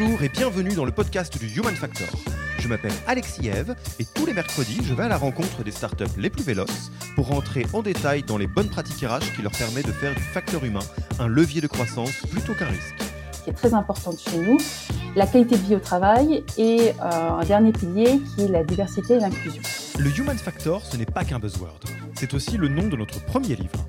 Bonjour et bienvenue dans le podcast du Human Factor. Je m'appelle Alexis Eve et tous les mercredis, je vais à la rencontre des startups les plus véloces pour rentrer en détail dans les bonnes pratiques RH qui leur permettent de faire du facteur humain un levier de croissance plutôt qu'un risque. Qui est très importante chez nous, la qualité de vie au travail et euh, un dernier pilier qui est la diversité et l'inclusion. Le Human Factor, ce n'est pas qu'un buzzword, c'est aussi le nom de notre premier livre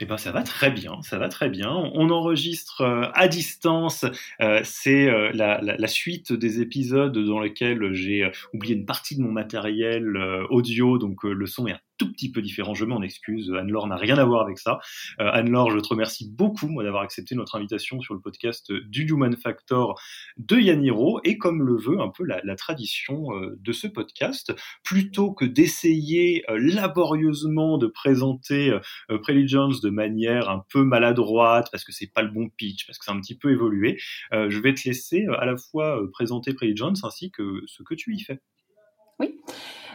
Eh ben ça va très bien, ça va très bien. On enregistre euh, à distance. Euh, c'est euh, la, suite des épisodes dans lesquels j'ai oublié une partie de mon matériel audio, donc le son est un tout petit peu différent. Je m'en excuse. Anne-Laure n'a rien à voir avec ça. Euh, Anne-Laure, je te remercie beaucoup d'avoir accepté notre invitation sur le podcast du Human Factor de Yaniro et comme le veut un peu la, tradition euh, de ce podcast, plutôt que d'essayer euh, laborieusement de présenter euh, Preligions de manière un peu maladroite parce que c'est pas le bon pitch, parce que c'est un petit peu évolué, je vais te laisser à la fois présenter Preligions ainsi que ce que tu y fais. Oui.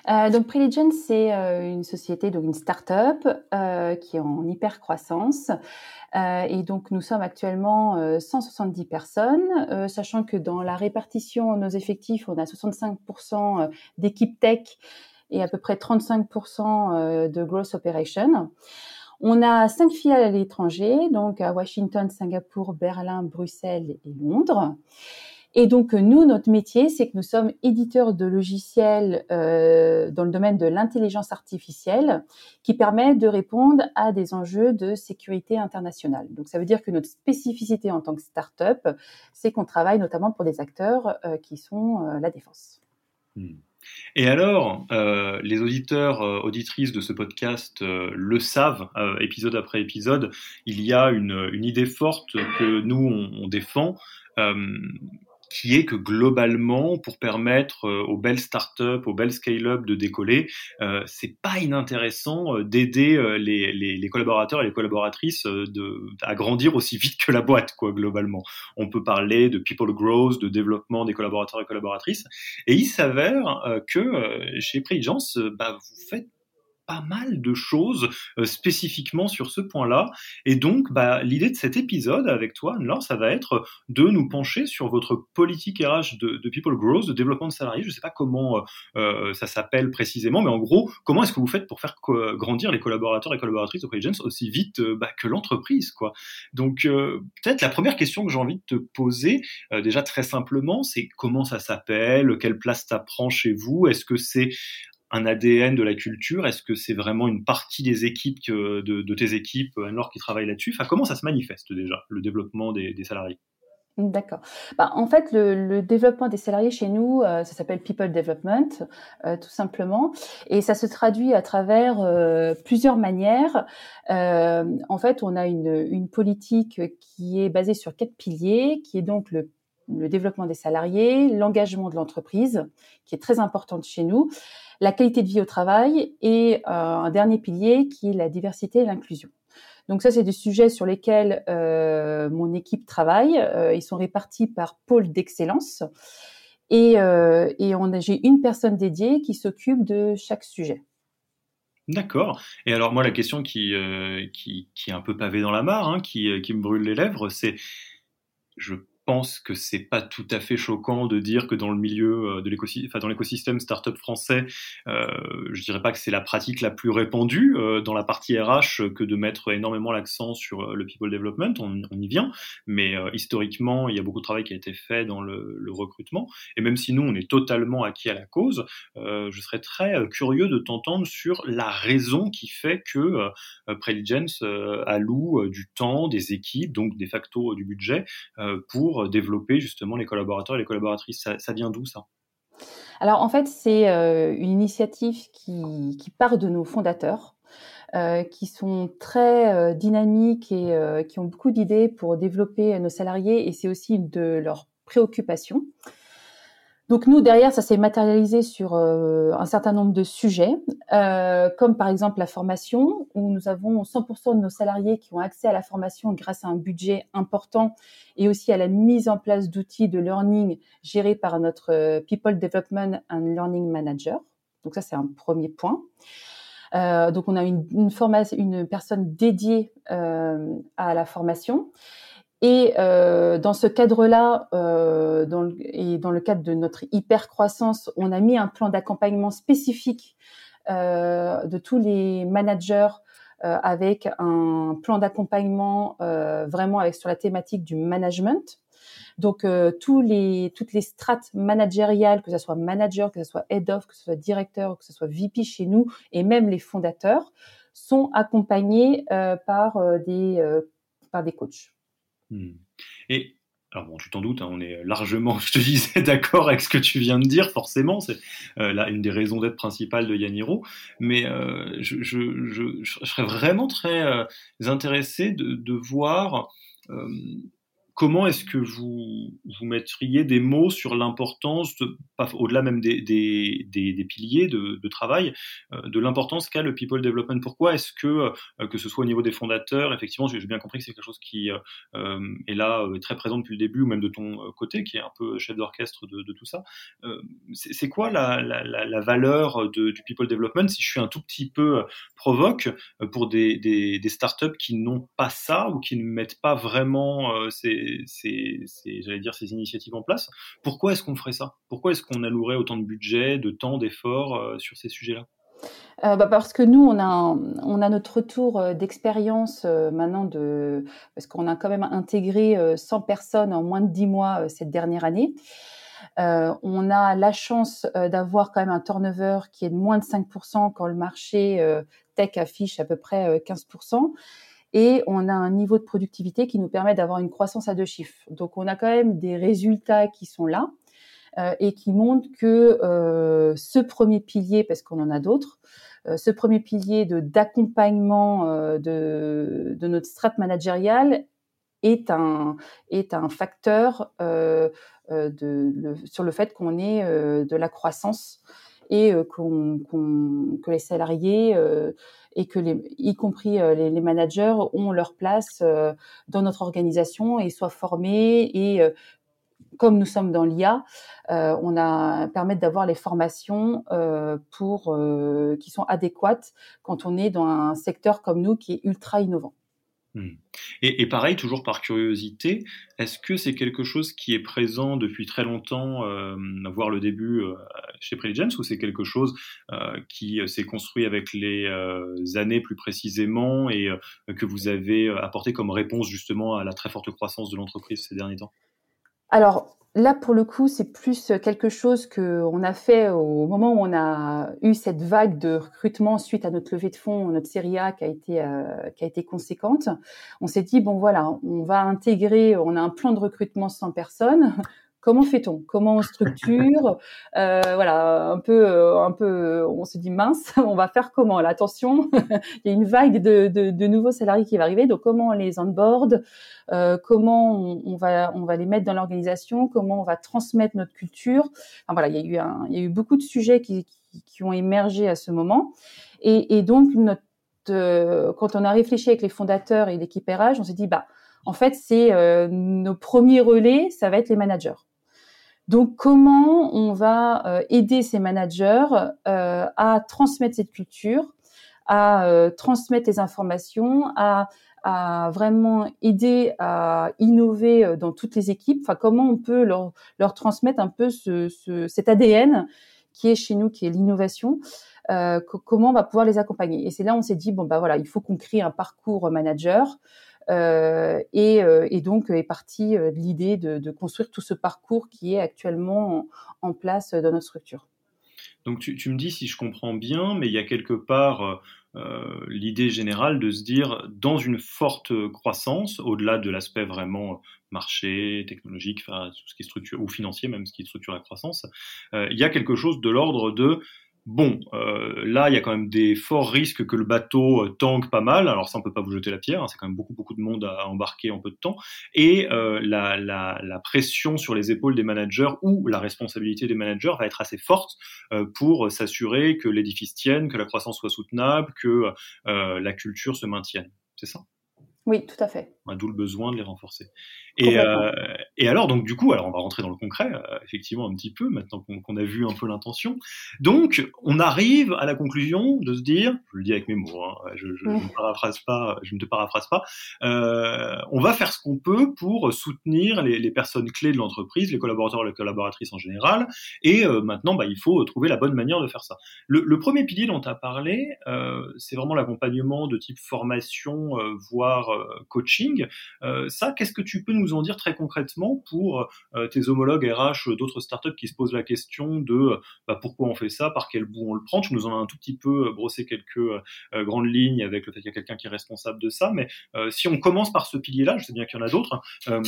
Euh, donc Preligion, c'est euh, une société, donc une start-up euh, qui est en hyper croissance. Et donc nous sommes actuellement 170 personnes, sachant que dans la répartition de nos effectifs, on a 65% d'équipes tech et à peu près 35% de growth operation. On a cinq filiales à l'étranger, donc à Washington, Singapour, Berlin, Bruxelles et Londres. Et donc nous, notre métier, c'est que nous sommes éditeurs de logiciels euh, dans le domaine de l'intelligence artificielle qui permet de répondre à des enjeux de sécurité internationale. Donc ça veut dire que notre spécificité en tant que start-up, c'est qu'on travaille notamment pour des acteurs euh, qui sont euh, la défense. Et alors, euh, les auditeurs, euh, auditrices de ce podcast euh, le savent, épisode après épisode, il y a une, idée forte que nous, on défend, qui est que globalement, pour permettre euh, aux belles startups, aux belles scale-up de décoller, euh, c'est pas inintéressant euh, d'aider euh, les, les, les, collaborateurs et les collaboratrices de, à grandir aussi vite que la boîte, quoi, globalement. On peut parler de people growth, de développement des collaborateurs et collaboratrices, et il s'avère que chez Prigence, bah, vous faites pas mal de choses euh, spécifiquement sur ce point-là. Et donc, bah, l'idée de cet épisode avec toi, Anne-Laure, ça va être de nous pencher sur votre politique RH de, People Growth, de développement de salariés. Je ne sais pas comment euh, euh, ça s'appelle précisément, mais en gros, comment est-ce que vous faites pour faire grandir les collaborateurs et collaboratrices de Agents aussi vite bah, que l'entreprise, quoi? Donc, peut-être la première question que j'ai envie de te poser, déjà très simplement, c'est comment ça s'appelle, quelle place ça prend chez vous, est-ce que c'est un ADN de la culture? Est-ce que c'est vraiment une partie des équipes de, de, tes équipes, alors qui travaillent là-dessus? Enfin, Comment ça se manifeste déjà, le développement des, des salariés? D'accord. Bah, en fait, le, le, développement des salariés chez nous, euh, ça s'appelle People Development, euh, tout simplement, et ça se traduit à travers euh, plusieurs manières. en fait, on a une, une, politique qui est basée sur quatre piliers, qui est donc le, le développement des salariés, l'engagement de l'entreprise, qui est très importante chez nous, la qualité de vie au travail et euh, un dernier pilier qui est la diversité et l'inclusion. Donc ça, c'est des sujets sur lesquels euh, mon équipe travaille. Euh, ils sont répartis par pôle d'excellence. Et, et j'ai une personne dédiée qui s'occupe de chaque sujet. D'accord. Et alors moi, la question qui, qui, qui, est un peu pavée dans la mare, hein, qui, qui me brûle les lèvres, c'est, je pense que c'est pas tout à fait choquant de dire que dans le milieu euh, de l'écosystème, startup français, euh, je dirais pas que c'est la pratique la plus répandue euh, dans la partie RH que de mettre énormément l'accent sur euh, le people development. On, y vient, mais historiquement, il y a beaucoup de travail qui a été fait dans le, le, recrutement. Et même si nous, on est totalement acquis à la cause, je serais très curieux de t'entendre sur la raison qui fait que Preligence alloue du temps, des équipes, donc de facto du budget pour développer justement les collaborateurs et les collaboratrices. Ça, vient d'où ça? Alors en fait, c'est euh, une initiative qui, part de nos fondateurs. Euh, qui sont très euh, dynamiques et qui ont beaucoup d'idées pour développer nos salariés et c'est aussi de leurs préoccupations. Donc nous, derrière, ça s'est matérialisé sur euh, un certain nombre de sujets, euh, comme par exemple la formation, où nous avons 100% de nos salariés qui ont accès à la formation grâce à un budget important et aussi à la mise en place d'outils de learning gérés par notre euh, People Development and Learning Manager. Donc ça, c'est un premier point. Euh, donc on a une, une, une personne dédiée euh, à la formation. Et euh, dans ce cadre-là, euh, dans et dans le cadre de notre hyper croissance, on a mis un plan d'accompagnement spécifique euh, de tous les managers euh, avec un plan d'accompagnement euh, vraiment avec sur la thématique du management. Donc tous les toutes les strates managériales, que ce soit manager, que ce soit head of, que ce soit directeur, que ce soit VP chez nous, et même les fondateurs, sont accompagnés par des par des coachs. Hmm. Et alors bon, tu t'en doutes, hein, on est largement, je te disais, d'accord avec ce que tu viens de dire, forcément, c'est euh, là une des raisons d'être principales de Yaniro, mais euh, je, je, je, serais vraiment très euh, intéressé de, de voir comment est-ce que vous, vous mettriez des mots sur l'importance, au-delà même des, des, des, piliers de, travail, euh, de l'importance qu'a le people development? Pourquoi est-ce que, euh, que ce soit au niveau des fondateurs, effectivement, j'ai bien compris que c'est quelque chose qui euh, est là, très présent depuis le début, ou même de ton côté, qui est un peu chef d'orchestre de, tout ça. c'est quoi la, la, la valeur du people development? Si je suis un tout petit peu provoque pour des startups qui n'ont pas ça ou qui ne mettent pas vraiment ces ces, j'allais dire, ces initiatives en place. Pourquoi est-ce qu'on ferait ça? Pourquoi est-ce qu'on allouerait autant de budget, de temps, d'efforts euh, sur ces sujets-là? Euh, bah parce que nous, on a, on a notre retour euh, d'expérience maintenant de, parce qu'on a quand même intégré 100 personnes en moins de 10 mois cette dernière année. on a la chance d'avoir quand même un turnover qui est de moins de 5% quand le marché tech affiche à peu près 15% et on a un niveau de productivité qui nous permet d'avoir une croissance à deux chiffres. Donc on a quand même des résultats qui sont là euh, et qui montrent que euh, ce premier pilier, parce qu'on en a d'autres, euh, ce premier pilier de d'accompagnement euh, de, de notre strat managériale est un est un facteur euh, euh, de, sur le fait qu'on ait de la croissance et qu'on, qu'on, que les salariés et que les, y compris euh, les, les, managers ont leur place euh, dans notre organisation et soient formés et euh, comme nous sommes dans l'IA, euh, on a permettre d'avoir les formations euh, pour euh, qui sont adéquates quand on est dans un secteur comme nous qui est ultra innovant. Hmm. Et, pareil, toujours par curiosité, est-ce que c'est quelque chose qui est présent depuis très longtemps, euh, voire le début euh, chez Preligence, ou c'est quelque chose euh, qui s'est construit avec les euh, années plus précisément et euh, que vous avez apporté comme réponse justement à la très forte croissance de l'entreprise ces derniers temps? Alors, Là, pour le coup, c'est plus quelque chose que on a fait au moment où on a eu cette vague de recrutement suite à notre levée de fonds, notre série A qui a été euh, qui a été conséquente. On s'est dit bon voilà, on va intégrer, on a un plan de recrutement sans personne. Comment fait-on? Comment on structure? Euh, Voilà, un peu, euh, un peu. On se dit mince, on va faire comment? Là, attention, il y a une vague de, de, de, nouveaux salariés qui va arriver. Donc, comment on les onboard? Euh, Comment on, on, va, on va les mettre dans l'organisation? Comment on va transmettre notre culture? Enfin, Voilà, il y a eu un, il y a eu beaucoup de sujets qui, qui, qui ont émergé à ce moment. Et, et donc, notre, euh, quand on a réfléchi avec les fondateurs et l'équipe RH, on s'est dit bah en fait, c'est euh, nos premiers relais, ça va être les managers. Donc, comment on va euh, aider ces managers euh, à transmettre cette culture, à euh, transmettre les informations, à, à vraiment aider à innover dans toutes les équipes? Enfin, comment on peut leur, leur transmettre un peu ce, ce, cet ADN qui est chez nous, qui est l'innovation. Euh, comment on va pouvoir les accompagner? Et c'est là on s'est dit bon bah voilà, il faut qu'on crée un parcours manager. Euh, et, euh, et, donc est partie euh, l'idée de, de, construire tout ce parcours qui est actuellement en, place dans notre structure. Donc tu, me dis si je comprends bien, mais il y a quelque part l'idée générale de se dire, dans une forte croissance, au-delà de l'aspect vraiment marché, technologique, tout ce qui est structure, ou financier même, ce qui structure la croissance, il y a quelque chose de l'ordre de Bon, euh, là, il y a quand même des forts risques que le bateau euh, tangue pas mal. Alors ça, on peut pas vous jeter la pierre. Hein, c'est quand même beaucoup, beaucoup de monde à, embarquer en peu de temps. Et euh, la, la, la, pression sur les épaules des managers ou la responsabilité des managers va être assez forte euh, pour s'assurer que l'édifice tienne, que la croissance soit soutenable, que euh, la culture se maintienne. C'est ça? Oui, tout à fait. D'où le besoin de les renforcer. Et, euh, et, alors, donc, du coup, alors on va rentrer dans le concret, euh, effectivement, un petit peu, maintenant qu'on a vu un peu l'intention. Donc, on arrive à la conclusion de se dire, je le dis avec mes mots, hein, je, je, ne paraphrase pas, je ne te paraphrase pas, euh, on va faire ce qu'on peut pour soutenir les, les personnes clés de l'entreprise, les collaborateurs, les collaboratrices en général, et maintenant, bah, il faut trouver la bonne manière de faire ça. Le, le premier pilier dont tu as parlé, c'est vraiment l'accompagnement de type formation, voire coaching. ça, qu'est-ce que tu peux nous en dire très concrètement pour euh, tes homologues RH d'autres startups qui se posent la question de bah, pourquoi on fait ça, par quel bout on le prend? Tu nous en as un tout petit peu euh, brossé quelques euh, grandes lignes avec le fait qu'il y a quelqu'un qui est responsable de ça. Mais si on commence par ce pilier-là, je sais bien qu'il y en a d'autres, hein,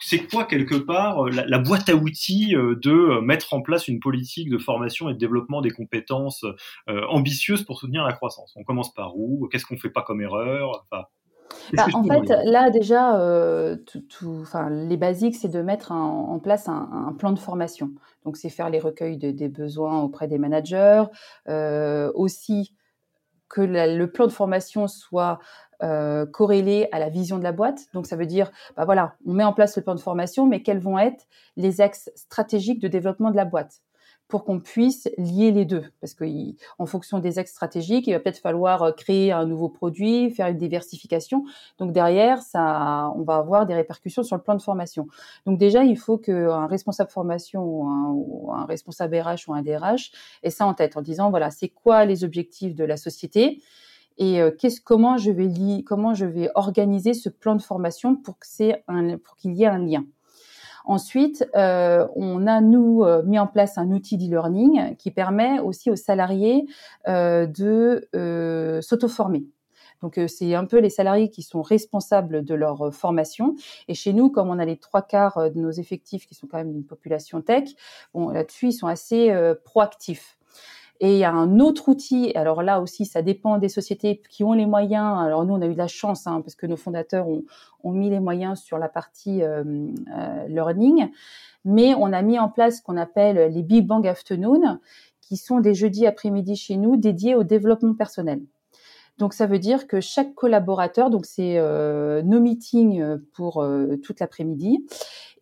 c'est quoi quelque part la, boîte à outils de mettre en place une politique de formation et de développement des compétences ambitieuses pour soutenir la croissance? On commence par où? Qu'est-ce qu'on fait pas comme erreur? Bah, en fait, là déjà, euh, tout, tout, les basiques, c'est de mettre un, en place un, un, plan de formation. Donc, c'est faire les recueils de, des besoins auprès des managers, euh, aussi que la, le plan de formation soit euh, corrélé à la vision de la boîte. Donc, ça veut dire, bah voilà, on met en place le plan de formation, mais quels vont être les axes stratégiques de développement de la boîte? Pour qu'on puisse lier les deux. Parce que en fonction des axes stratégiques, il va peut-être falloir euh, créer un nouveau produit, faire une diversification. Donc derrière, ça, on va avoir des répercussions sur le plan de formation. Donc déjà, il faut qu'un responsable formation ou un, responsable RH ou un DRH ait ça en tête en disant voilà, c'est quoi les objectifs de la société et euh, qu'est-ce, comment je vais li, comment je vais organiser ce plan de formation pour que c'est un, pour qu'il y ait un lien. Ensuite, euh, on a nous euh, mis en place un outil d'e-learning qui permet aussi aux salariés euh, de s'auto-former. Donc c'est un peu les salariés qui sont responsables de leur formation. Et chez nous, comme on a les trois quarts de nos effectifs qui sont quand même une population tech, là-dessus ils sont assez proactifs. Et il y a un autre outil, alors là aussi, ça dépend des sociétés qui ont les moyens. Alors nous, on a eu de la chance, hein, parce que nos fondateurs ont, ont, mis les moyens sur la partie euh, euh, learning, mais on a mis en place ce qu'on appelle les Big Bang Afternoon, qui sont des jeudis après-midi chez nous dédiés au développement personnel. Donc ça veut dire que chaque collaborateur, donc c'est euh, nos meetings euh, pour euh, toute l'après-midi,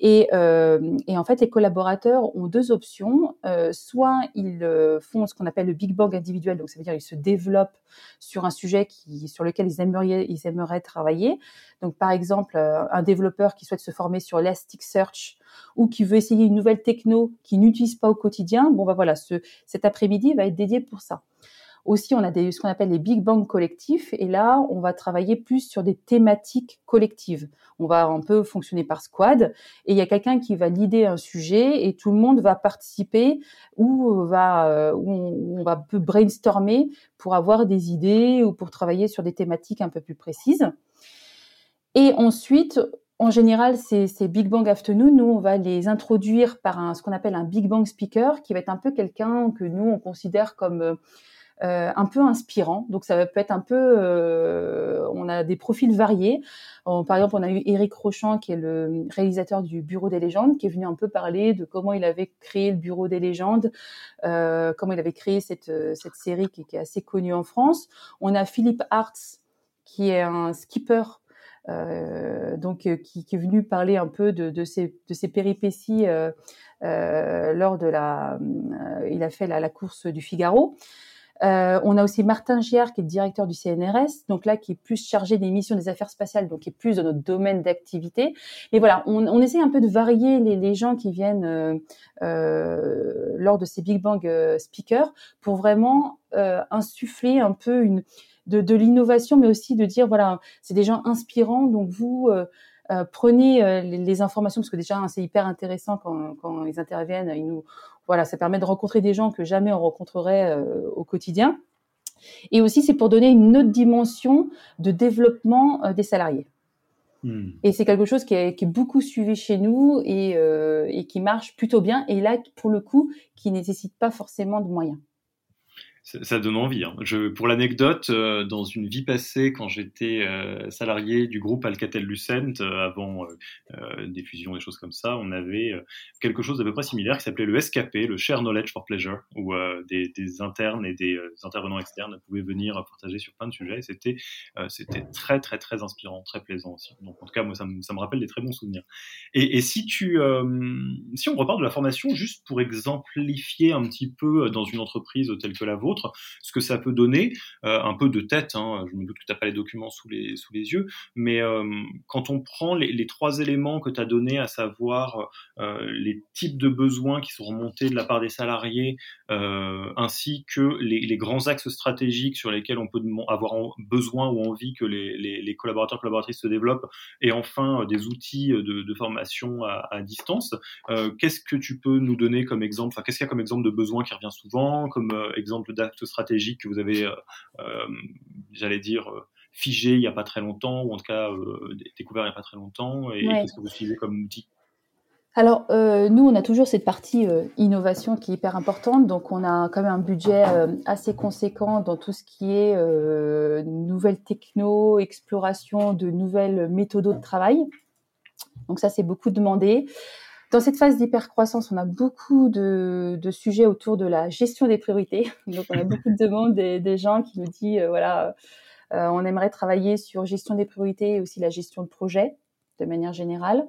et, euh, et, en fait les collaborateurs ont deux options. Euh, soit ils euh, font ce qu'on appelle le Big Bang individuel, donc ça veut dire ils se développent sur un sujet qui, sur lequel ils aimeraient, ils aimeraient travailler. Donc par exemple un développeur qui souhaite se former sur Elasticsearch ou qui veut essayer une nouvelle techno qu'il n'utilise pas au quotidien, bon bah voilà, ce, cet après-midi va être dédié pour ça. Aussi, on a des, ce qu'on appelle les Big Bang collectifs. Et là, on va travailler plus sur des thématiques collectives. On va un peu fonctionner par squad. Et il y a quelqu'un qui va leader un sujet et tout le monde va participer ou va, euh, on, va peu brainstormer pour avoir des idées ou pour travailler sur des thématiques un peu plus précises. Et ensuite, en général, ces, Big Bang Afternoon, nous, on va les introduire par un, ce qu'on appelle un Big Bang Speaker, qui va être un peu quelqu'un que nous, on considère comme euh, euh, un peu inspirant. Donc ça peut être un peu, euh, on a des profils variés. par exemple, on a eu Eric Rochant qui est le réalisateur du Bureau des légendes, qui est venu un peu parler de comment il avait créé le Bureau des légendes, euh, comment il avait créé cette cette série qui, est assez connue en France. On a Philippe Hartz qui est un skipper euh, donc euh, qui, est venu parler un peu de, ses, de ses péripéties euh, lors de la, il a fait la course du Figaro. Euh, on a aussi Martin Giard qui est directeur du CNRS, donc là qui est plus chargé des missions des affaires spatiales, donc qui est plus dans notre domaine d'activité. Mais voilà, on, on, essaie un peu de varier les, les gens qui viennent euh, euh, lors de ces Big Bang euh, speakers pour vraiment euh, insuffler un peu une de, de l'innovation, mais aussi de dire voilà, c'est des gens inspirants, donc vous euh, prenez euh, les, informations parce que déjà hein, c'est hyper intéressant quand, quand, ils interviennent. Ils nous, voilà, ça permet de rencontrer des gens que jamais on rencontrerait euh, au quotidien. Et aussi, c'est pour donner une autre dimension de développement des salariés. Hmm. Et c'est quelque chose qui est, qui est, beaucoup suivi chez nous et, et qui marche plutôt bien. Et là, pour le coup, qui nécessite pas forcément de moyens ça, donne envie. Hein. Pour l'anecdote, euh, dans une vie passée, quand j'étais euh, salarié du groupe Alcatel-Lucent, euh, avant des fusions, des choses comme ça, on avait quelque chose d'à peu près similaire qui s'appelait le SKP, le Share Knowledge for Pleasure, où des, internes et des intervenants externes pouvaient venir partager sur plein de sujets. C'était très très très inspirant, très plaisant aussi. En tout cas, moi, ça me, rappelle des très bons souvenirs. Et, si on repart de la formation, juste pour exemplifier un petit peu dans une entreprise telle que la vôtre, ce que ça peut donner, euh, un peu de tête, hein, je me doute que tu n'as pas les documents sous les, sous les yeux, mais euh, quand on prend les, trois éléments que tu as donnés, à savoir euh, les types de besoins qui sont remontés de la part des salariés, ainsi que les, grands axes stratégiques sur lesquels on peut avoir besoin ou envie que les, les collaborateurs, collaboratrices se développent, et enfin des outils de, formation à, à distance, qu'est-ce que tu peux nous donner comme exemple, enfin qu'est-ce qu'il y a comme exemple de besoin qui revient souvent, comme exemple d stratégique que vous avez, euh, euh, j'allais dire, euh, figé il n'y a pas très longtemps, ou en tout cas découvert il n'y a pas très longtemps, et, qu'est-ce que vous utilisez comme outil? Alors, nous, on a toujours cette partie innovation qui est hyper importante. Donc, on a quand même un budget assez conséquent dans tout ce qui est nouvelles techno, exploration de nouvelles méthodes de travail. Donc, ça, c'est beaucoup demandé. Dans cette phase d'hypercroissance, on a beaucoup de, sujets autour de la gestion des priorités. Donc, on a beaucoup de demandes des, gens qui nous disent, euh, voilà, euh, on aimerait travailler sur gestion des priorités et aussi la gestion de projet de manière générale.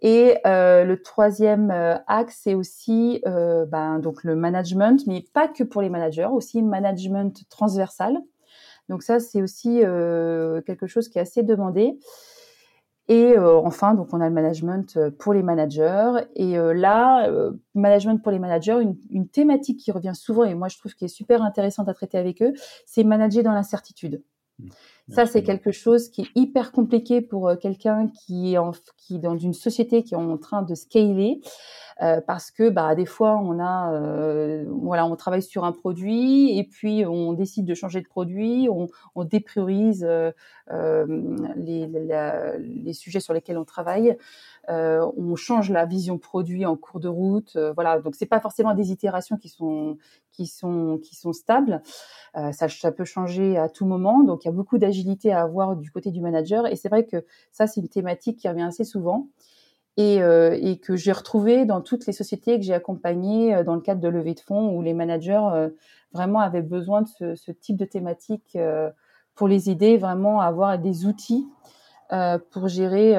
Et euh, le troisième axe, c'est aussi ben, donc le management, mais pas que pour les managers, aussi management transversal. Donc ça, c'est aussi quelque chose qui est assez demandé. Et euh, enfin, donc on a le management euh, pour les managers. Et euh, là, management pour les managers, une, thématique qui revient souvent et moi je trouve qui est super intéressante à traiter avec eux, c'est manager dans l'incertitude. Mmh. Ça, c'est quelque chose qui est hyper compliqué pour quelqu'un qui est en, qui dans une société qui est en train de scaler. Euh, parce que bah, des fois on a euh, voilà on travaille sur un produit et puis on décide de changer de produit, on, on dépriorise euh, les, les, sujets sur lesquels on travaille, on change la vision produit en cours de route, voilà donc c'est pas forcément des itérations qui sont qui sont qui sont stables, ça, ça peut changer à tout moment. Donc il y a beaucoup d'agilité à avoir du côté du manager. Et c'est vrai que ça c'est une thématique qui revient assez souvent et, euh, et que j'ai retrouvé dans toutes les sociétés que j'ai accompagnées euh, dans le cadre de levée de fonds où les managers euh, vraiment avaient besoin de ce, ce type de thématique pour les aider vraiment à avoir des outils pour gérer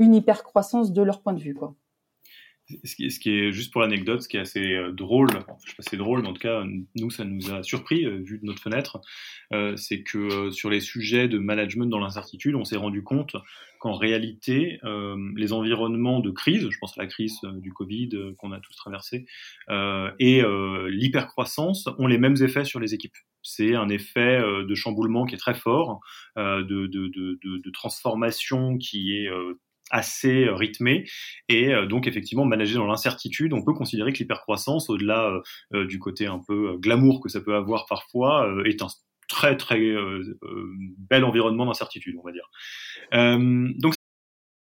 une hypercroissance de leur point de vue. Quoi ce qui, est juste pour l'anecdote, ce qui est assez euh, drôle, enfin, je sais pas si c'est drôle, mais en tout cas, nous, ça nous a surpris, euh, vu de notre fenêtre, euh, c'est que sur les sujets de management dans l'incertitude, on s'est rendu compte qu'en réalité, les environnements de crise, je pense à la crise du Covid qu'on a tous traversé, et l'hypercroissance ont les mêmes effets sur les équipes. C'est un effet de chamboulement qui est très fort, de transformation qui est assez euh, rythmé et euh, donc effectivement manager dans l'incertitude on peut considérer que l'hypercroissance au-delà euh, du côté un peu glamour que ça peut avoir parfois est un très très bel environnement d'incertitude on va dire. Donc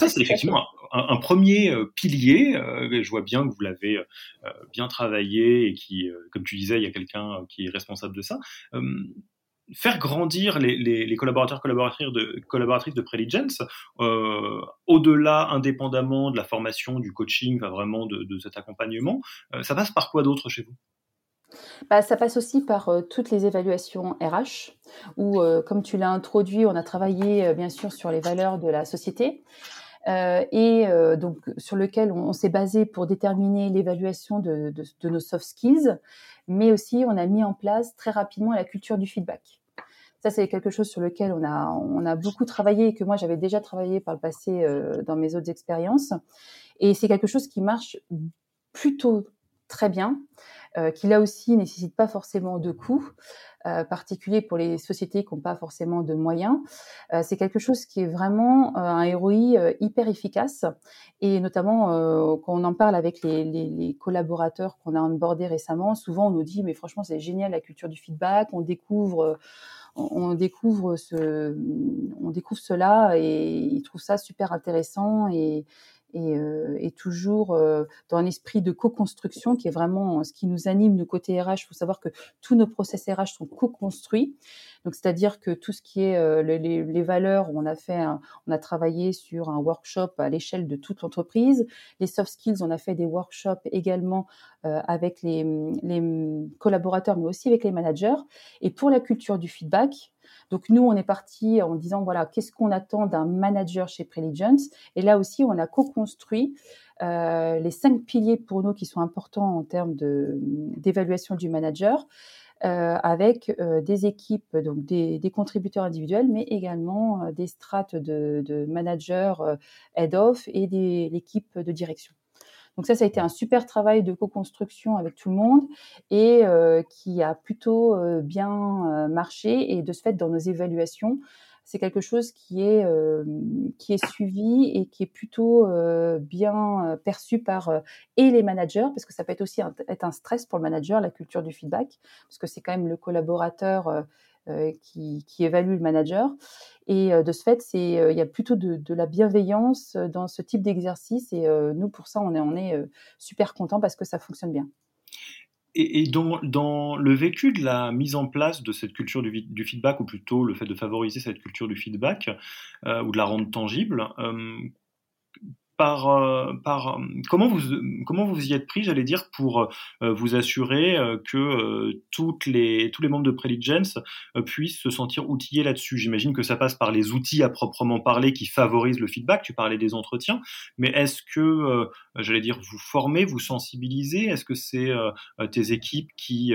Ça, c'est effectivement un, premier pilier. je vois bien que vous l'avez bien travaillé et qui, comme tu disais, il y a quelqu'un qui est responsable de ça faire grandir les, collaborateurs collaboratrices de, collaboratrices de Preligence, euh, au-delà, indépendamment de la formation, du coaching, vraiment de, cet accompagnement, euh, ça passe par quoi d'autre chez vous? Bah, ça passe aussi par euh, toutes les évaluations RH, où, comme tu l'as introduit, on a travaillé bien sûr sur les valeurs de la société. Et donc sur lequel on, s'est basé pour déterminer l'évaluation de, de, nos soft skills, mais aussi on a mis en place très rapidement la culture du feedback. Ça, c'est quelque chose sur lequel on a, on a beaucoup travaillé et que moi, j'avais déjà travaillé par le passé euh, dans mes autres expériences. Et c'est quelque chose qui marche plutôt très bien, euh, qui là aussi nécessite pas forcément de coûts. Euh, pour les sociétés qui n'ont pas forcément de moyens. Euh, c'est quelque chose qui est vraiment euh, un ROI hyper efficace et notamment quand on en parle avec les, les, les collaborateurs qu'on a onboardés récemment, souvent on nous dit mais franchement c'est génial la culture du feedback, on découvre on découvre ce, on découvre cela et ils trouvent ça super intéressant et, et, euh, et toujours euh, dans un esprit de co-construction qui est vraiment ce qui nous anime, nous côté RH. Il faut savoir que tous nos process RH sont co-construits. Donc, c'est-à-dire que tout ce qui est euh, les, les, valeurs, on a fait, on a travaillé sur un workshop à l'échelle de toute l'entreprise. Les soft skills, on a fait des workshops également avec les, les collaborateurs, mais aussi avec les managers. Et pour la culture du feedback, donc nous, on est parti en disant voilà, qu'est-ce qu'on attend d'un manager chez Preligence Et là aussi, on a co-construit euh, les cinq piliers pour nous qui sont importants en termes d'évaluation du manager. Euh, avec euh, des équipes, donc des, contributeurs individuels, mais également des strates de, de managers head-off et l'équipe de direction. Donc ça, ça a été un super travail de co-construction avec tout le monde et euh, qui a plutôt euh, bien euh, marché. Et de ce fait, dans nos évaluations, c'est quelque chose qui est qui est suivi et qui est plutôt bien perçu par et les managers parce que ça peut être aussi être un stress pour le manager la culture du feedback parce que c'est quand même le collaborateur euh, qui, évalue le manager. Et euh, de ce fait, c'est euh, il y a plutôt de, la bienveillance dans ce type d'exercice. Et nous, pour ça, on est, est super content parce que ça fonctionne bien. Et, dans, le vécu de la mise en place de cette culture du, feedback, ou plutôt le fait de favoriser cette culture du feedback, ou de la rendre tangible, par comment vous comment vous y êtes pris, j'allais dire, pour euh, vous assurer euh, que toutes les tous les membres de Preligence puissent se sentir outillés là-dessus. J'imagine que ça passe par les outils à proprement parler qui favorisent le feedback. Tu parlais des entretiens, mais est-ce que j'allais dire vous formez, vous sensibilisez? Est-ce que c'est tes équipes qui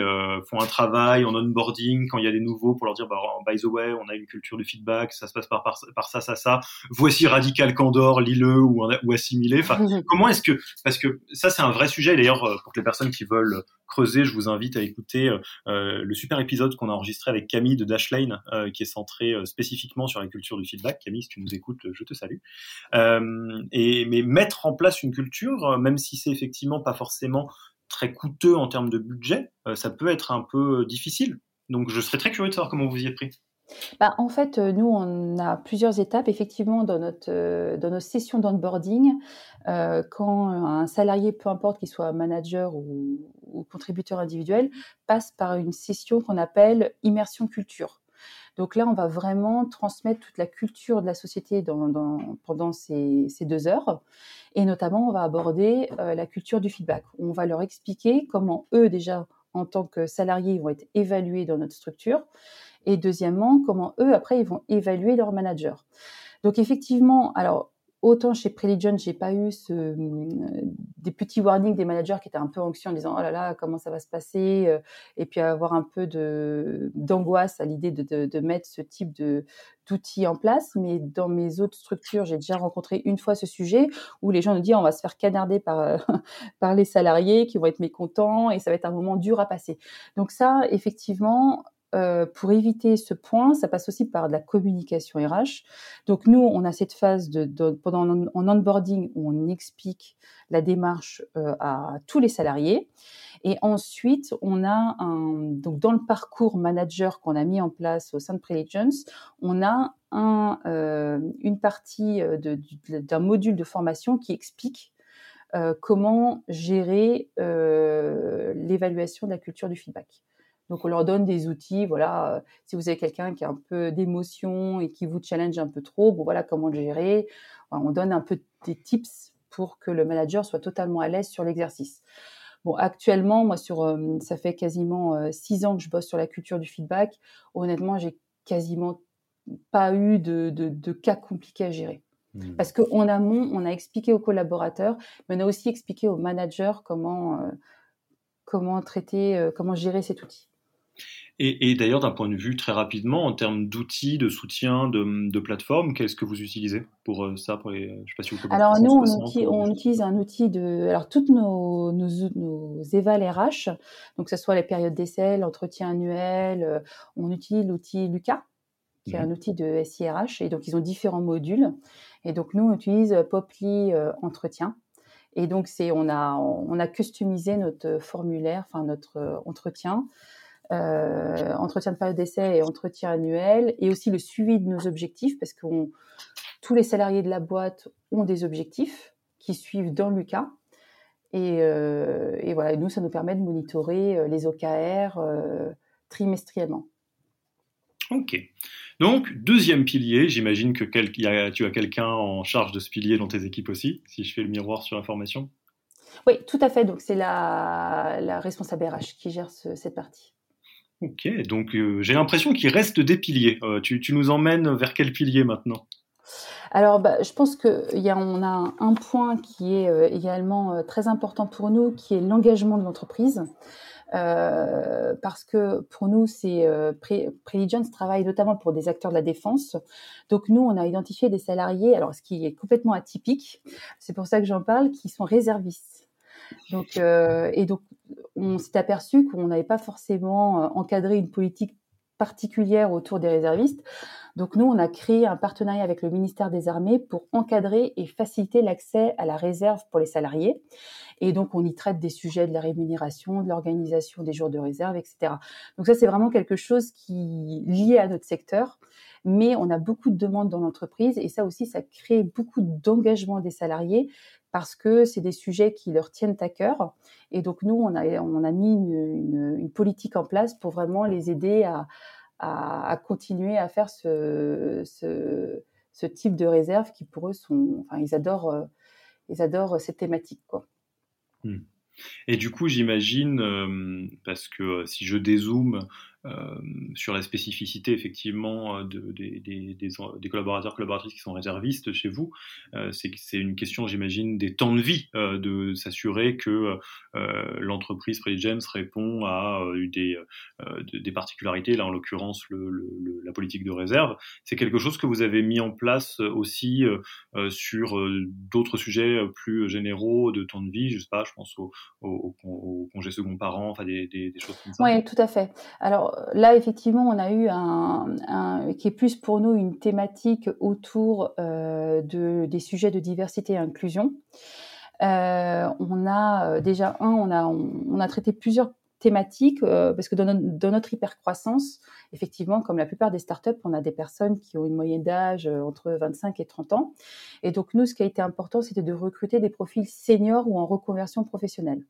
font un travail en onboarding quand il y a des nouveaux pour leur dire bah, by the way, on a une culture du feedback, ça se passe par par, ça ça ça. Voici Radical Candor, lis-le ou, ou assimilé Enfin, comment est-ce que parce que ça c'est un vrai sujet. D'ailleurs, euh, pour les personnes qui veulent creuser, je vous invite à écouter euh, euh, le super épisode qu'on a enregistré avec Camille de Dashlane, qui est centré spécifiquement sur la culture du feedback. Camille, si tu nous écoutes, je te salue. et mais mettre en place une culture, même si c'est effectivement pas forcément très coûteux en termes de budget, ça peut être un peu difficile. Donc, je serais très curieux de savoir comment vous y êtes pris. Bah, en fait, euh, nous, on a plusieurs étapes. Effectivement, dans, notre, euh, dans nos sessions d'onboarding, euh, quand un salarié, peu importe qu'il soit manager ou, contributeur individuel, passe par une session qu'on appelle immersion culture. Donc là, on va vraiment transmettre toute la culture de la société pendant ces, deux heures. Et notamment, on va aborder la culture du feedback. On va leur expliquer comment eux, déjà, en tant que salariés, vont être évalués dans notre structure et deuxièmement, comment eux, après, ils vont évaluer leur manager. Donc effectivement, alors autant chez Preligion, j'ai pas eu euh, des petits warnings des managers qui étaient un peu anxieux en disant oh là là comment ça va se passer euh, et puis avoir un peu de d'angoisse à l'idée de, de, de, mettre ce type de d'outils en place. Mais dans mes autres structures, j'ai déjà rencontré une fois ce sujet où les gens nous disent on va se faire canarder par par les salariés qui vont être mécontents et ça va être un moment dur à passer. Donc ça, effectivement, euh, pour éviter ce point, ça passe aussi par de la communication RH. Donc nous, on a cette phase de, pendant en onboarding où on explique la démarche euh, à tous les salariés. Et ensuite, on a un, donc dans le parcours manager qu'on a mis en place au sein de Prelegence, on a un, euh, une partie d'un module de formation qui explique comment gérer l'évaluation de la culture du feedback. Donc on leur donne des outils, voilà, euh, si vous avez quelqu'un qui a un peu d'émotion et qui vous challenge un peu trop, bon voilà comment le gérer. on donne un peu des tips pour que le manager soit totalement à l'aise sur l'exercice. Bon, actuellement, moi, sur, euh, ça fait quasiment euh, six ans que je bosse sur la culture du feedback. Honnêtement, j'ai quasiment pas eu de, de, cas compliqués à gérer. Mmh. Parce qu'en amont, on a expliqué aux collaborateurs, mais on a aussi expliqué aux managers comment, comment traiter, comment gérer cet outil. Et, d'ailleurs, d'un point de vue très rapidement, en termes d'outils, de soutien, de, de plateforme, qu'est-ce que vous utilisez pour euh, ça pour les, Je sais pas si vous Alors nous, on, utilise un outil de, alors toutes nos nos, nos éval RH, donc que ce soit les périodes d'essai, l'entretien annuel, euh, on utilise l'outil Lucas, qui est un mmh. outil de SIRH, et donc ils ont différents modules. Et donc nous, on utilise Poply euh, Entretien. Et donc c'est, on a on a customisé notre formulaire, enfin notre entretien euh, entretien de période d'essai et entretien annuel, et aussi le suivi de nos objectifs, parce que tous les salariés de la boîte ont des objectifs qui suivent dans Lucas. Et, euh, et voilà, nous, ça nous permet de monitorer euh, les OKR trimestriellement. Ok. Donc, deuxième pilier, j'imagine que tu as quelqu'un en charge de ce pilier dans tes équipes aussi, si je fais le miroir sur l'information? Oui, tout à fait. Donc, c'est la, la responsable RH qui gère cette partie. Ok, donc euh, j'ai l'impression qu'il reste des piliers. Euh, tu, nous emmènes vers quel pilier maintenant? Alors, bah, je pense qu'on a, a un, point qui est euh, également très important pour nous, qui est l'engagement de l'entreprise. parce que pour nous, c'est travaille notamment pour des acteurs de la défense. Donc nous, on a identifié des salariés, alors ce qui est complètement atypique, c'est pour ça que j'en parle, qui sont réservistes. Donc, et donc on s'est aperçu qu'on n'avait pas forcément euh, encadré une politique particulière autour des réservistes. Donc nous, on a créé un partenariat avec le ministère des Armées pour encadrer et faciliter l'accès à la réserve pour les salariés. Et donc on y traite des sujets de la rémunération, de l'organisation des jours de réserve, etc. Donc ça, c'est vraiment quelque chose qui est lié à notre secteur. Mais on a beaucoup de demandes dans l'entreprise et ça aussi, ça crée beaucoup d'engagement des salariés parce que c'est des sujets qui leur tiennent à cœur. Et donc nous, on a, on a mis une, politique en place pour vraiment les aider à, à, continuer à faire ce, ce, type de réserve qui pour eux sont, enfin, ils adorent, euh, ils adorent cette thématique. Hmm. Et du coup, j'imagine, euh, parce que euh, si je dézoome euh, sur la spécificité effectivement de, des, collaborateurs collaboratrices qui sont réservistes chez vous, c'est c'est une question, j'imagine, des temps de vie, de s'assurer que l'entreprise James répond à des, particularités, là en l'occurrence la politique de réserve. C'est quelque chose que vous avez mis en place aussi sur d'autres sujets plus généraux de temps de vie, je sais pas, je pense au, au, au, congé second parent, enfin des, des, choses comme ça. Oui, tout à fait. Alors là, effectivement, on a eu un, qui est plus pour nous une thématique autour euh, de, des sujets de diversité et inclusion. Euh, on a euh, déjà un, on a on, a traité plusieurs thématiques parce que dans, notre, dans notre hypercroissance, effectivement, comme la plupart des startups, on a des personnes qui ont une moyenne d'âge entre 25 et 30 ans. Et donc nous, ce qui a été important, c'était de recruter des profils seniors ou en reconversion professionnelle.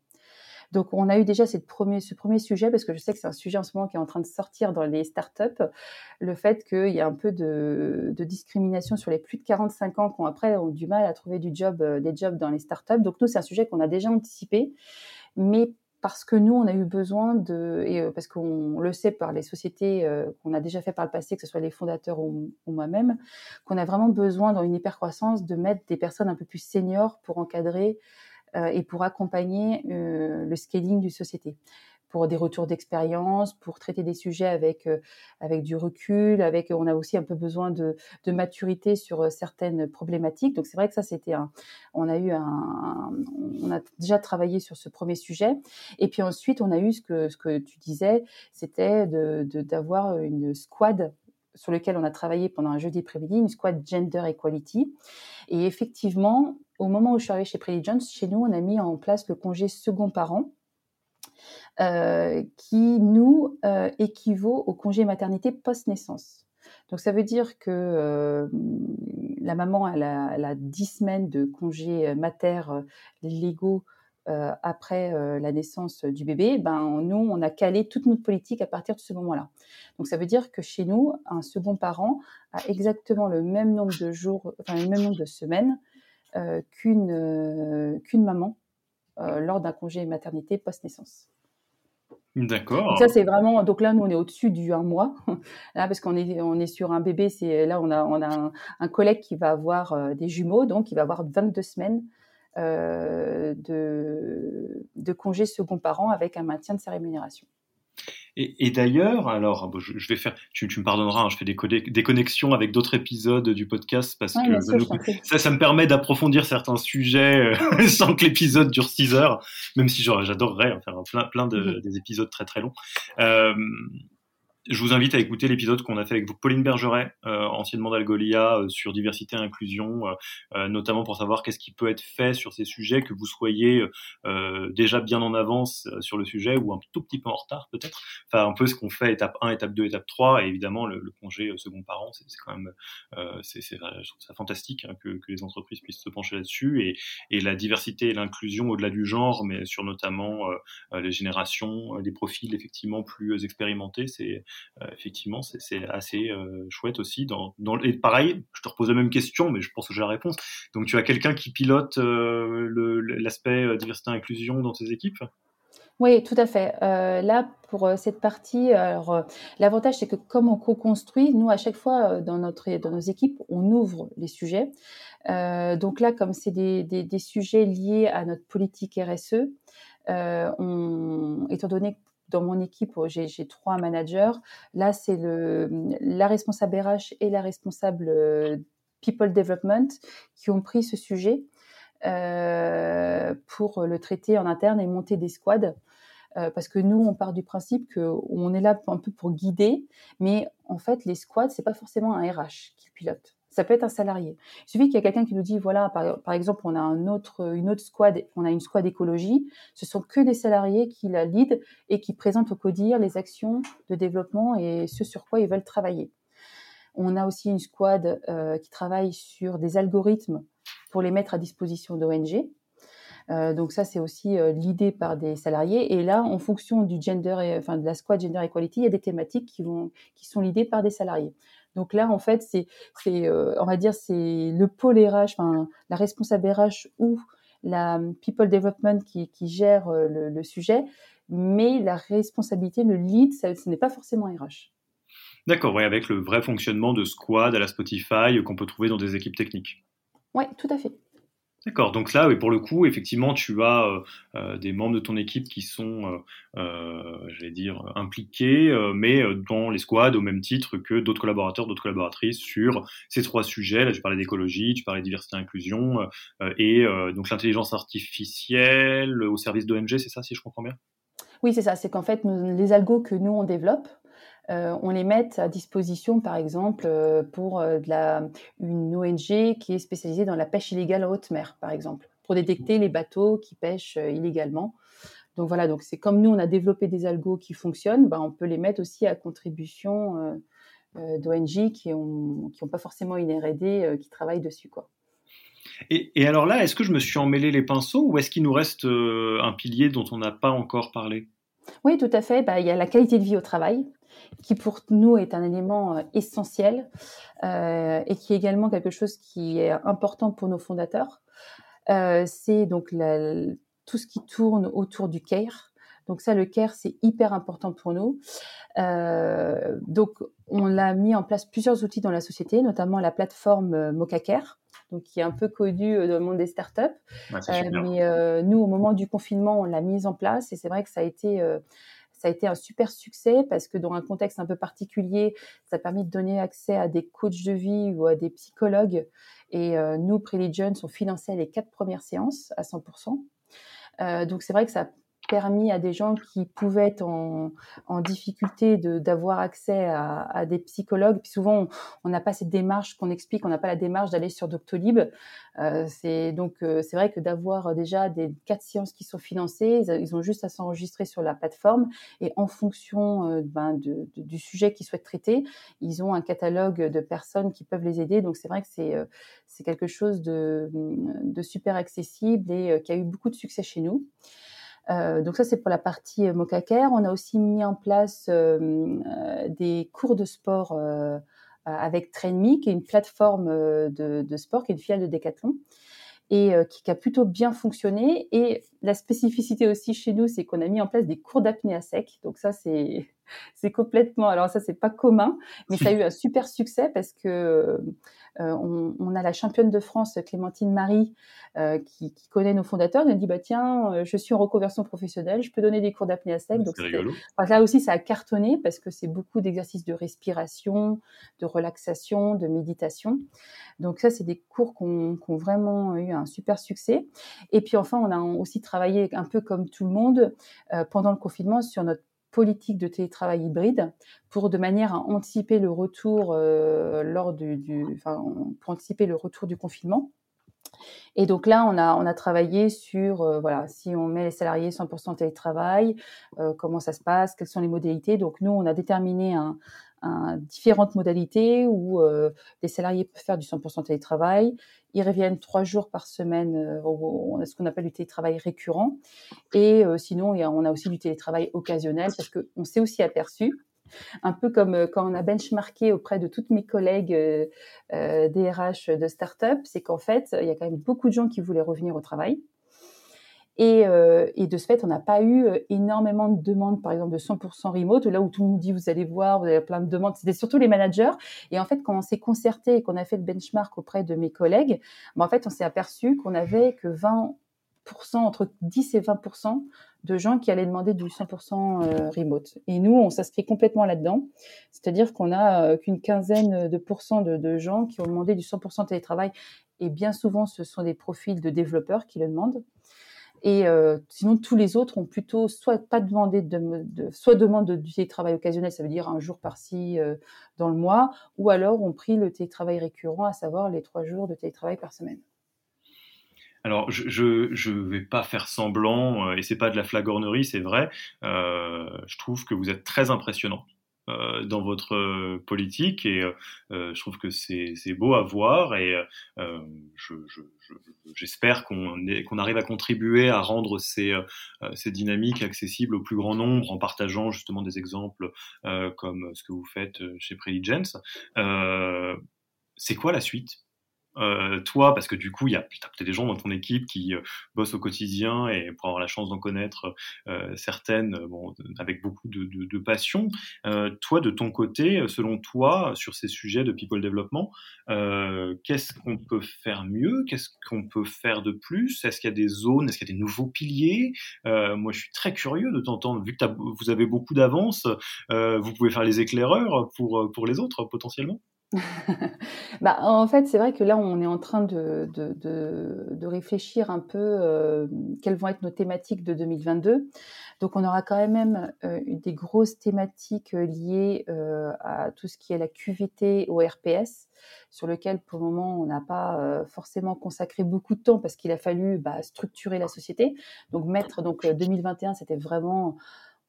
Donc, on a eu déjà ce premier sujet, parce que je sais que c'est un sujet en ce moment qui est en train de sortir dans les startups, le fait qu'il y a un peu de, discrimination sur les plus de 45 ans qui ont après ont du mal à trouver du job, euh, des jobs dans les startups. Donc, nous, c'est un sujet qu'on a déjà anticipé, mais parce que nous, on a eu besoin de, et euh, parce qu'on le sait par les sociétés euh, qu'on a déjà fait par le passé, que ce soit les fondateurs ou, ou moi-même, qu'on a vraiment besoin dans une hypercroissance de mettre des personnes un peu plus seniors pour encadrer et pour accompagner euh, le scaling d'une société. pour des retours d'expérience, pour traiter des sujets avec avec du recul, avec on a aussi un peu besoin de, de maturité sur certaines problématiques. Donc c'est vrai que ça c'était un, on a eu un, on a déjà travaillé sur ce premier sujet. Et puis ensuite on a eu ce que ce que tu disais, c'était de d'avoir une squad sur lequel on a travaillé pendant un jeudi après-midi, une squad Gender Equality. Et effectivement, au moment où je suis arrivée chez Preligence, chez nous, on a mis en place le congé second parent, euh, qui nous euh, équivaut au congé maternité post-naissance. Donc ça veut dire que euh, la maman elle a, elle a 10 semaines de congé mater légaux après la naissance du bébé, ben nous on a calé toute notre politique à partir de ce moment-là. Donc ça veut dire que chez nous, un second parent a exactement le même nombre de jours, enfin le même nombre de semaines qu'une qu'une maman lors d'un congé maternité post-naissance. D'accord. Ça c'est vraiment donc là nous on est au-dessus du un mois là parce qu'on est on est sur un bébé c'est là on a on a un, un collègue qui va avoir des jumeaux donc il va avoir 22 semaines euh, de, de congés second parent avec un maintien de sa rémunération. Et, et d'ailleurs, alors je, vais faire, tu, tu me pardonneras, hein, je fais des, des, connexions avec d'autres épisodes du podcast parce que ça, ça me permet d'approfondir certains sujets euh, sans que l'épisode dure 6 heures, même si j'adorerais en faire plein, plein de, mm-hmm. des épisodes très très longs. Euh, je vous invite à écouter l'épisode qu'on a fait avec Pauline Bergeret, euh, anciennement d'Algolia, euh, sur diversité et inclusion, euh, euh, notamment pour savoir qu'est-ce qui peut être fait sur ces sujets, que vous soyez déjà bien en avance sur le sujet ou un tout petit peu en retard peut-être. Enfin, un peu ce qu'on fait étape 1, étape 2, étape 3, et évidemment le, le congé second parent, c'est quand même, c'est je trouve ça fantastique hein, que, que, les entreprises puissent se pencher là-dessus, et, et, la diversité et l'inclusion au-delà du genre, mais sur notamment les générations, des profils effectivement plus expérimentés, c'est euh, effectivement, c'est assez euh, chouette aussi. Dans, dans, et pareil, je te repose la même question, mais je pense que j'ai la réponse. Donc, tu as quelqu'un qui pilote euh, l'aspect diversité et inclusion dans tes équipes? Oui, tout à fait. Euh, là, pour cette partie, alors l'avantage c'est que comme on co-construit, nous à chaque fois dans notre dans nos équipes, on ouvre les sujets. Euh, donc là, comme c'est des, des, sujets liés à notre politique RSE, euh, étant donné dans mon équipe, j'ai trois managers. Là, c'est la responsable RH et la responsable euh, People Development qui ont pris ce sujet euh, pour le traiter en interne et monter des squads. Euh, parce que nous, on part du principe qu'on est là un peu pour guider, mais en fait, les squads, c'est pas forcément un RH qui pilote. Ça peut être un salarié. Il suffit qu'il y ait quelqu'un qui nous dit, voilà, par, exemple, on a une autre squad, on a une squad écologie. Ce sont que des salariés qui la lead et qui présentent au CODIR les actions de développement et ce sur quoi ils veulent travailler. On a aussi une squad euh, qui travaille sur des algorithmes pour les mettre à disposition d'ONG. Euh, donc ça, c'est aussi euh, l'idée par des salariés. Et là, en fonction du gender, enfin de la squad gender equality, il y a des thématiques qui sont l'idée par des salariés. Donc là, en fait, c'est, c'est, euh, on va dire, c'est le pôle RH, enfin, la responsable RH ou la people development qui, qui gère euh, le, le, sujet, mais la responsabilité, le lead, ça, ce n'est pas forcément RH. D'accord, avec le vrai fonctionnement de squad à la Spotify qu'on peut trouver dans des équipes techniques. Oui, tout à fait. D'accord. Donc là, oui, pour le coup, effectivement, tu as euh, euh, des membres de ton équipe qui sont, euh, euh j'allais dire, impliqués, mais dans les squads au même titre que d'autres collaborateurs, d'autres collaboratrices sur ces trois sujets. Là, je parlais d'écologie, tu parlais de diversité et inclusion, et donc l'intelligence artificielle au service d'ONG, c'est ça, si je comprends bien? Oui, c'est ça. C'est qu'en fait, les algos que nous on développe, euh, on les met à disposition, par exemple, euh, pour euh, de la, une ONG qui est spécialisée dans la pêche illégale en haute mer, par exemple, pour détecter les bateaux qui pêchent illégalement. Donc voilà, donc c'est comme nous, on a développé des algos qui fonctionnent, ben, on peut les mettre aussi à contribution d'ONG qui n'ont qui ont pas forcément une R&D qui travaille dessus, quoi. Et, et, alors là, est-ce que je me suis emmêlé les pinceaux ou est-ce qu'il nous reste un pilier dont on n'a pas encore parlé? Oui, tout à fait. Bah, il y a la qualité de vie au travail qui pour nous est un élément euh, essentiel euh, et qui est également quelque chose qui est important pour nos fondateurs. Euh, c'est donc la, tout ce qui tourne autour du care. Donc ça, le care, c'est hyper important pour nous. Euh, donc on l'a mis en place plusieurs outils dans la société, notamment la plateforme MocaCare, donc qui est un peu connue dans le monde des startups. Ouais, euh, mais nous, au moment du confinement, on l'a mise en place et c'est vrai que ça a été ça a été un super succès parce que dans un contexte un peu particulier, ça a permis de donner accès à des coachs de vie ou à des psychologues. Et nous, Preligion, sont financés les quatre premières séances à 100%. Euh, donc c'est vrai que ça permis à des gens qui pouvaient être en, en difficulté d'avoir accès à, à, des psychologues. Puis souvent, on n'a pas cette démarche qu'on explique, on n'a pas la démarche d'aller sur Doctolib. Euh, c'est donc euh, c'est vrai que d'avoir déjà des quatre séances qui sont financées, ils, ont juste à s'enregistrer sur la plateforme et en fonction euh, ben, du sujet qu'ils souhaitent traiter, ils ont un catalogue de personnes qui peuvent les aider. Donc c'est vrai que c'est euh, c'est quelque chose de, de super accessible et qui a eu beaucoup de succès chez nous. Euh, donc ça, c'est pour la partie euh, Mocaker. On a aussi mis en place euh, euh des cours de sport avec TrainMe, qui est une plateforme de, de, sport, qui est une filiale de Decathlon et qui, qui, a plutôt bien fonctionné. Et la spécificité aussi chez nous, c'est qu'on a mis en place des cours d'apnée à sec. Donc ça, c'est c'est complètement. Alors ça, c'est pas commun, mais ça a eu un super succès parce que euh, on, on, a la championne de France Clémentine Marie euh, qui, qui, connaît nos fondateurs. Elle dit bah tiens, euh, je suis en reconversion professionnelle, je peux donner des cours d'apnée à sec. Donc là aussi, ça a cartonné parce que c'est beaucoup d'exercices de respiration, de relaxation, de méditation. Donc ça, c'est des cours qui ont, vraiment eu un super succès. Et puis enfin, on a aussi travaillé un peu comme tout le monde euh, pendant le confinement sur notre politique de télétravail hybride pour de manière à anticiper le retour euh, lors du, enfin, pour anticiper le retour du confinement. Et donc là, on a, on a travaillé sur, euh, voilà, si on met les salariés 100% télétravail, euh, comment ça se passe, quelles sont les modalités. Donc nous, on a déterminé un, différentes modalités où euh, les salariés peuvent faire du 100% télétravail. Ils reviennent trois jours par semaine. Euh, on a ce qu'on appelle du télétravail récurrent. Et euh, sinon, on a aussi du télétravail occasionnel parce qu'on s'est aussi aperçu un peu comme quand on a benchmarké auprès de toutes mes collègues euh, DRH de start-up, c'est qu'en fait, il y a quand même beaucoup de gens qui voulaient revenir au travail. Et, euh, et, de ce fait, on n'a pas eu euh, énormément de demandes, par exemple, de 100% remote, là où tout le monde dit, vous allez voir, vous avez plein de demandes. C'était surtout les managers. Et en fait, quand on s'est concerté et qu'on a fait le benchmark auprès de mes collègues, ben, en fait, on s'est aperçu qu'on avait que 20%, entre 10 et 20% de gens qui allaient demander du 100% euh, remote. Et nous, on s'inscrit complètement là-dedans. C'est-à-dire qu'on a qu'une quinzaine de pourcents de gens qui ont demandé du 100% télétravail. Et bien souvent, ce sont des profils de développeurs qui le demandent. Et euh, sinon, tous les autres ont plutôt soit pas demandé de, de soit du télétravail occasionnel, ça veut dire un jour par-ci euh, dans le mois, ou alors ont pris le télétravail récurrent, à savoir les trois jours de télétravail par semaine. Alors, je, je vais pas faire semblant, euh, et c'est pas de la flagornerie, c'est vrai. Je trouve que vous êtes très impressionnant dans votre euh, politique et euh, je trouve que c'est beau à voir et j'espère je, je, qu'on qu'on arrive à contribuer à rendre ces, ces dynamiques accessibles au plus grand nombre en partageant justement des exemples comme ce que vous faites chez Preligence. c'est quoi la suite? Euh, toi, parce que du coup, il y a peut-être des gens dans ton équipe qui euh, bossent au quotidien et pour avoir la chance d'en connaître euh, certaines, bon, avec beaucoup de, de, de passion. Euh, toi, de ton côté, selon toi, sur ces sujets de people development, qu'est-ce qu'on peut faire mieux? Qu'est-ce qu'on peut faire de plus? Est-ce qu'il y a des zones? Est-ce qu'il y a des nouveaux piliers? Moi, je suis très curieux de t'entendre. Vu que vous avez beaucoup d'avance, vous pouvez faire les éclaireurs pour pour les autres potentiellement. bah, en fait, c'est vrai que là, on est en train de, de, de, réfléchir un peu euh, quelles vont être nos thématiques de 2022. Donc, on aura quand même euh, des grosses thématiques euh, liées à tout ce qui est la QVT au RPS, sur lequel, pour le moment, on n'a pas forcément consacré beaucoup de temps parce qu'il a fallu bah, structurer la société. Donc, mettre donc 2021, c'était vraiment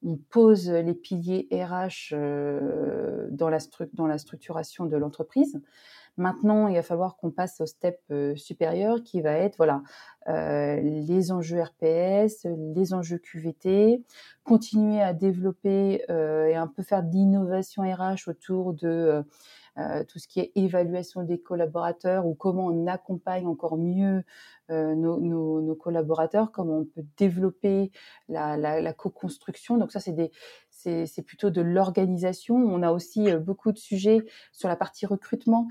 on pose les piliers RH euh, dans, la dans, la structuration de l'entreprise. Maintenant, il va falloir qu'on passe au step euh, supérieur qui va être voilà euh, les enjeux RPS, les enjeux QVT, continuer à développer et un peu faire de l'innovation RH autour de euh, tout ce qui est évaluation des collaborateurs ou comment on accompagne encore mieux euh, nos, collaborateurs, comment on peut développer la, co-construction. Donc ça, c'est des c'est plutôt de l'organisation. On a aussi euh, beaucoup de sujets sur la partie recrutement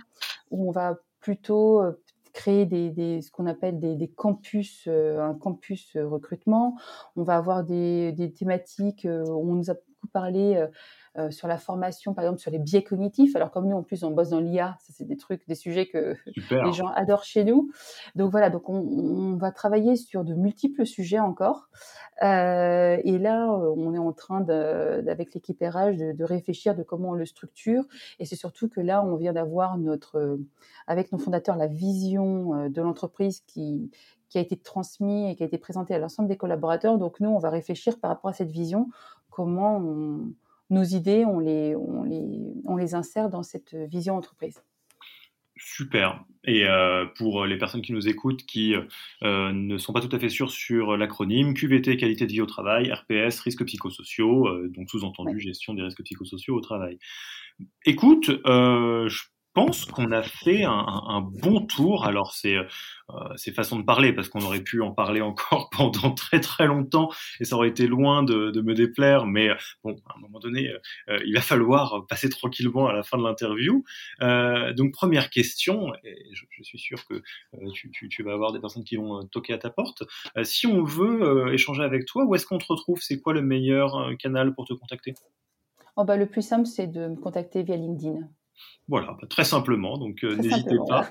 où on va plutôt créer des, ce qu'on appelle des, campus, un campus recrutement. On va avoir des, des thématiques. on nous a beaucoup parlé euh, sur la formation, par exemple sur les biais cognitifs. Alors comme nous en plus on bosse dans l'IA, ça c'est des trucs, des sujets que les gens adorent chez nous. Donc voilà, donc on, va travailler sur de multiples sujets encore. Euh, et là, euh, on est en train de, avec l'équipe RH de, réfléchir de comment on le structure. Et c'est surtout que là, on vient d'avoir notre, avec nos fondateurs, la vision de l'entreprise qui qui a été transmise et qui a été présentée à l'ensemble des collaborateurs. Donc nous, on va réfléchir par rapport à cette vision, comment on, nos idées, on les, on les, on les insère dans cette vision entreprise. Super. Et euh, pour les personnes qui nous écoutent, qui euh, ne sont pas tout à fait sûrs sur l'acronyme, QVT, qualité de vie au travail, RPS, risques psychosociaux, euh, donc sous-entendu gestion des risques psychosociaux au travail. Écoute, je pense qu'on a fait un, bon tour. Alors c'est euh, façon de parler parce qu'on aurait pu en parler encore pendant très très longtemps et ça aurait été loin de, me déplaire. Mais bon, à un moment donné, euh, il va falloir passer tranquillement à la fin de l'interview. Euh, donc première question, et je, je suis sûr que euh, tu, vas avoir des personnes qui vont toquer à ta porte. si on veut échanger avec toi, où est-ce qu'on te retrouve? C'est quoi le meilleur canal pour te contacter? Oh bah, Le plus simple, c'est de me contacter via LinkedIn. Voilà, bah, très simplement, donc euh, n'hésitez pas.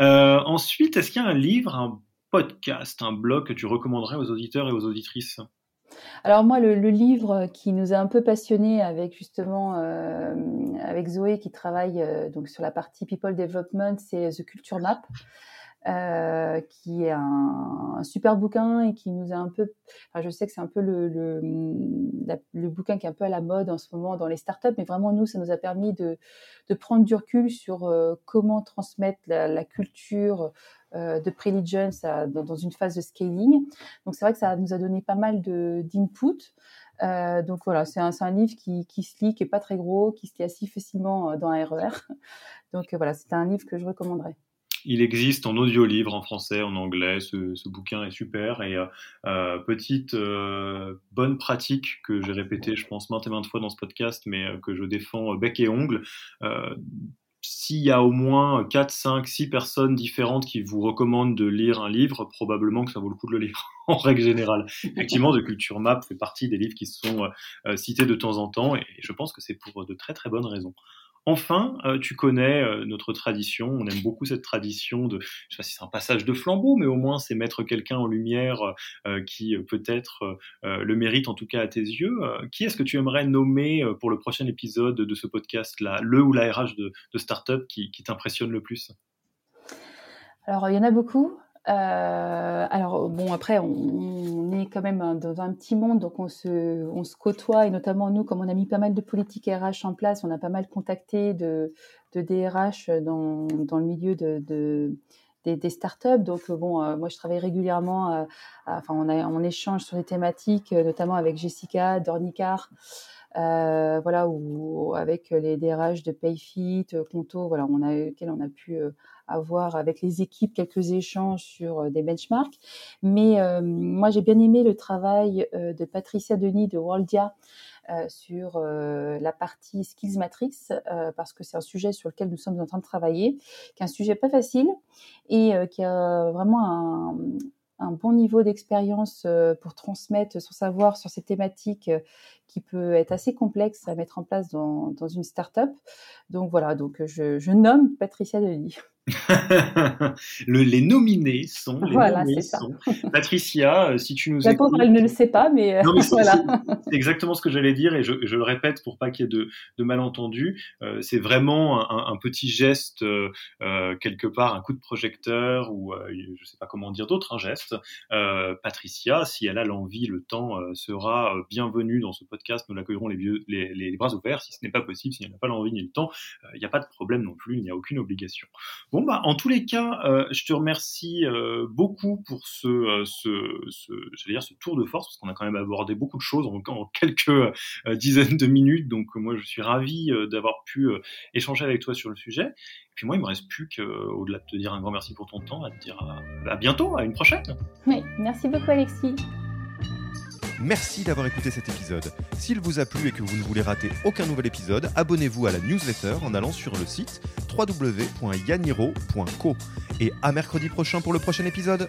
Euh, ensuite, est-ce qu'il y a un livre, un podcast, un blog que tu recommanderais aux auditeurs et aux auditrices? Alors moi, le, livre qui nous a un peu passionnés avec justement euh, avec Zoé qui travaille donc sur la partie people development, c'est The Culture Map. Euh, qui est un, super bouquin et qui nous a un peu. Enfin, je sais que c'est un peu le, le, bouquin qui est un peu à la mode en ce moment dans les startups, mais vraiment nous, ça nous a permis de, de prendre du recul sur euh, comment transmettre la, culture euh, de Preligence dans, une phase de scaling. Donc c'est vrai que ça nous a donné pas mal d'input. Donc voilà, c'est un, un, livre qui, qui, se lit, qui est pas très gros, qui se lit assez facilement dans un RER. E donc voilà, c'est un livre que je recommanderais. Il existe en audio-livre, en français, en anglais. Ce, bouquin est super. Et euh, euh, petite euh, bonne pratique que j'ai répétée, je pense, maintes et maintes fois dans ce podcast, mais que je défends bec et ongle. s'il y a au moins 4, 5, 6 personnes différentes qui vous recommandent de lire un livre, probablement que ça vaut le coup de le lire en règle générale. Effectivement, de Culture Map fait partie des livres qui sont cités de temps en temps et je pense que c'est pour de très très bonnes raisons. Enfin, euh, tu connais euh, notre tradition, on aime beaucoup cette tradition de, je sais pas si c'est un passage de flambeau, mais au moins c'est mettre quelqu'un en lumière euh, qui peut-être le mérite en tout cas à tes yeux. qui est-ce que tu aimerais nommer pour le prochain épisode de ce podcast-là, le ou la RH de, Startup qui t'impressionne le plus? Alors, il y en a beaucoup. Euh, alors bon, après, on, est quand même dans un petit monde, donc on se, on se côtoie et notamment nous, comme on a mis pas mal de politiques RH en place, on a pas mal contacté de, de DRH dans, dans le milieu de, de des, startups. Donc bon, euh, moi je travaille régulièrement, enfin on, a, on échange sur des thématiques, notamment avec Jessica Dornicar. Euh, voilà, ou avec les DRH de Payfit, Conto, voilà, on a, on a pu euh, avoir avec les équipes quelques échanges sur euh, des benchmarks. Mais euh, moi, j'ai bien aimé le travail euh, de Patricia Denis de Worldia sur la partie Skills Matrix, parce que c'est un sujet sur lequel nous sommes en train de travailler, qui est un sujet pas facile et qui a vraiment un, un bon niveau d'expérience pour transmettre son savoir sur ces thématiques qui peut être assez complexe à mettre en place dans, dans une start-up. Donc voilà, donc je, je nomme Patricia Denis. le, les nominés sont les voilà, nominés sont. Patricia, euh, si tu nous pauvre, elle ne le sait pas, mais, euh, voilà. C'est exactement ce que j'allais dire et je, je, le répète pour pas qu'il y ait de, de malentendus. Euh, c'est vraiment un, un, petit geste euh, euh, quelque part, un coup de projecteur ou je sais pas comment dire d'autres, un geste. Patricia, si elle a l'envie, le temps sera bienvenue dans ce podcast. Nous l'accueillerons les, les, les, bras ouverts. Si ce n'est pas possible, si elle n'a pas l'envie ni le temps, il n'y a pas de problème non plus. Il n'y a aucune obligation. Bon, bah, en tous les cas, euh, je te remercie euh, beaucoup pour ce, euh, ce, tour de force, parce qu'on a quand même abordé beaucoup de choses en, quelques dizaines de minutes. Donc, moi, je suis ravi d'avoir pu échanger avec toi sur le sujet. Et puis moi, il me reste plus qu'au-delà de te dire un grand merci pour ton temps, à te dire à bientôt, à une prochaine. Oui, merci beaucoup, Alexis. Merci d'avoir écouté cet épisode. S'il vous a plu et que vous ne voulez rater aucun nouvel épisode, abonnez-vous à la newsletter en allant sur le site www.yaniro.co. Et à mercredi prochain pour le prochain épisode.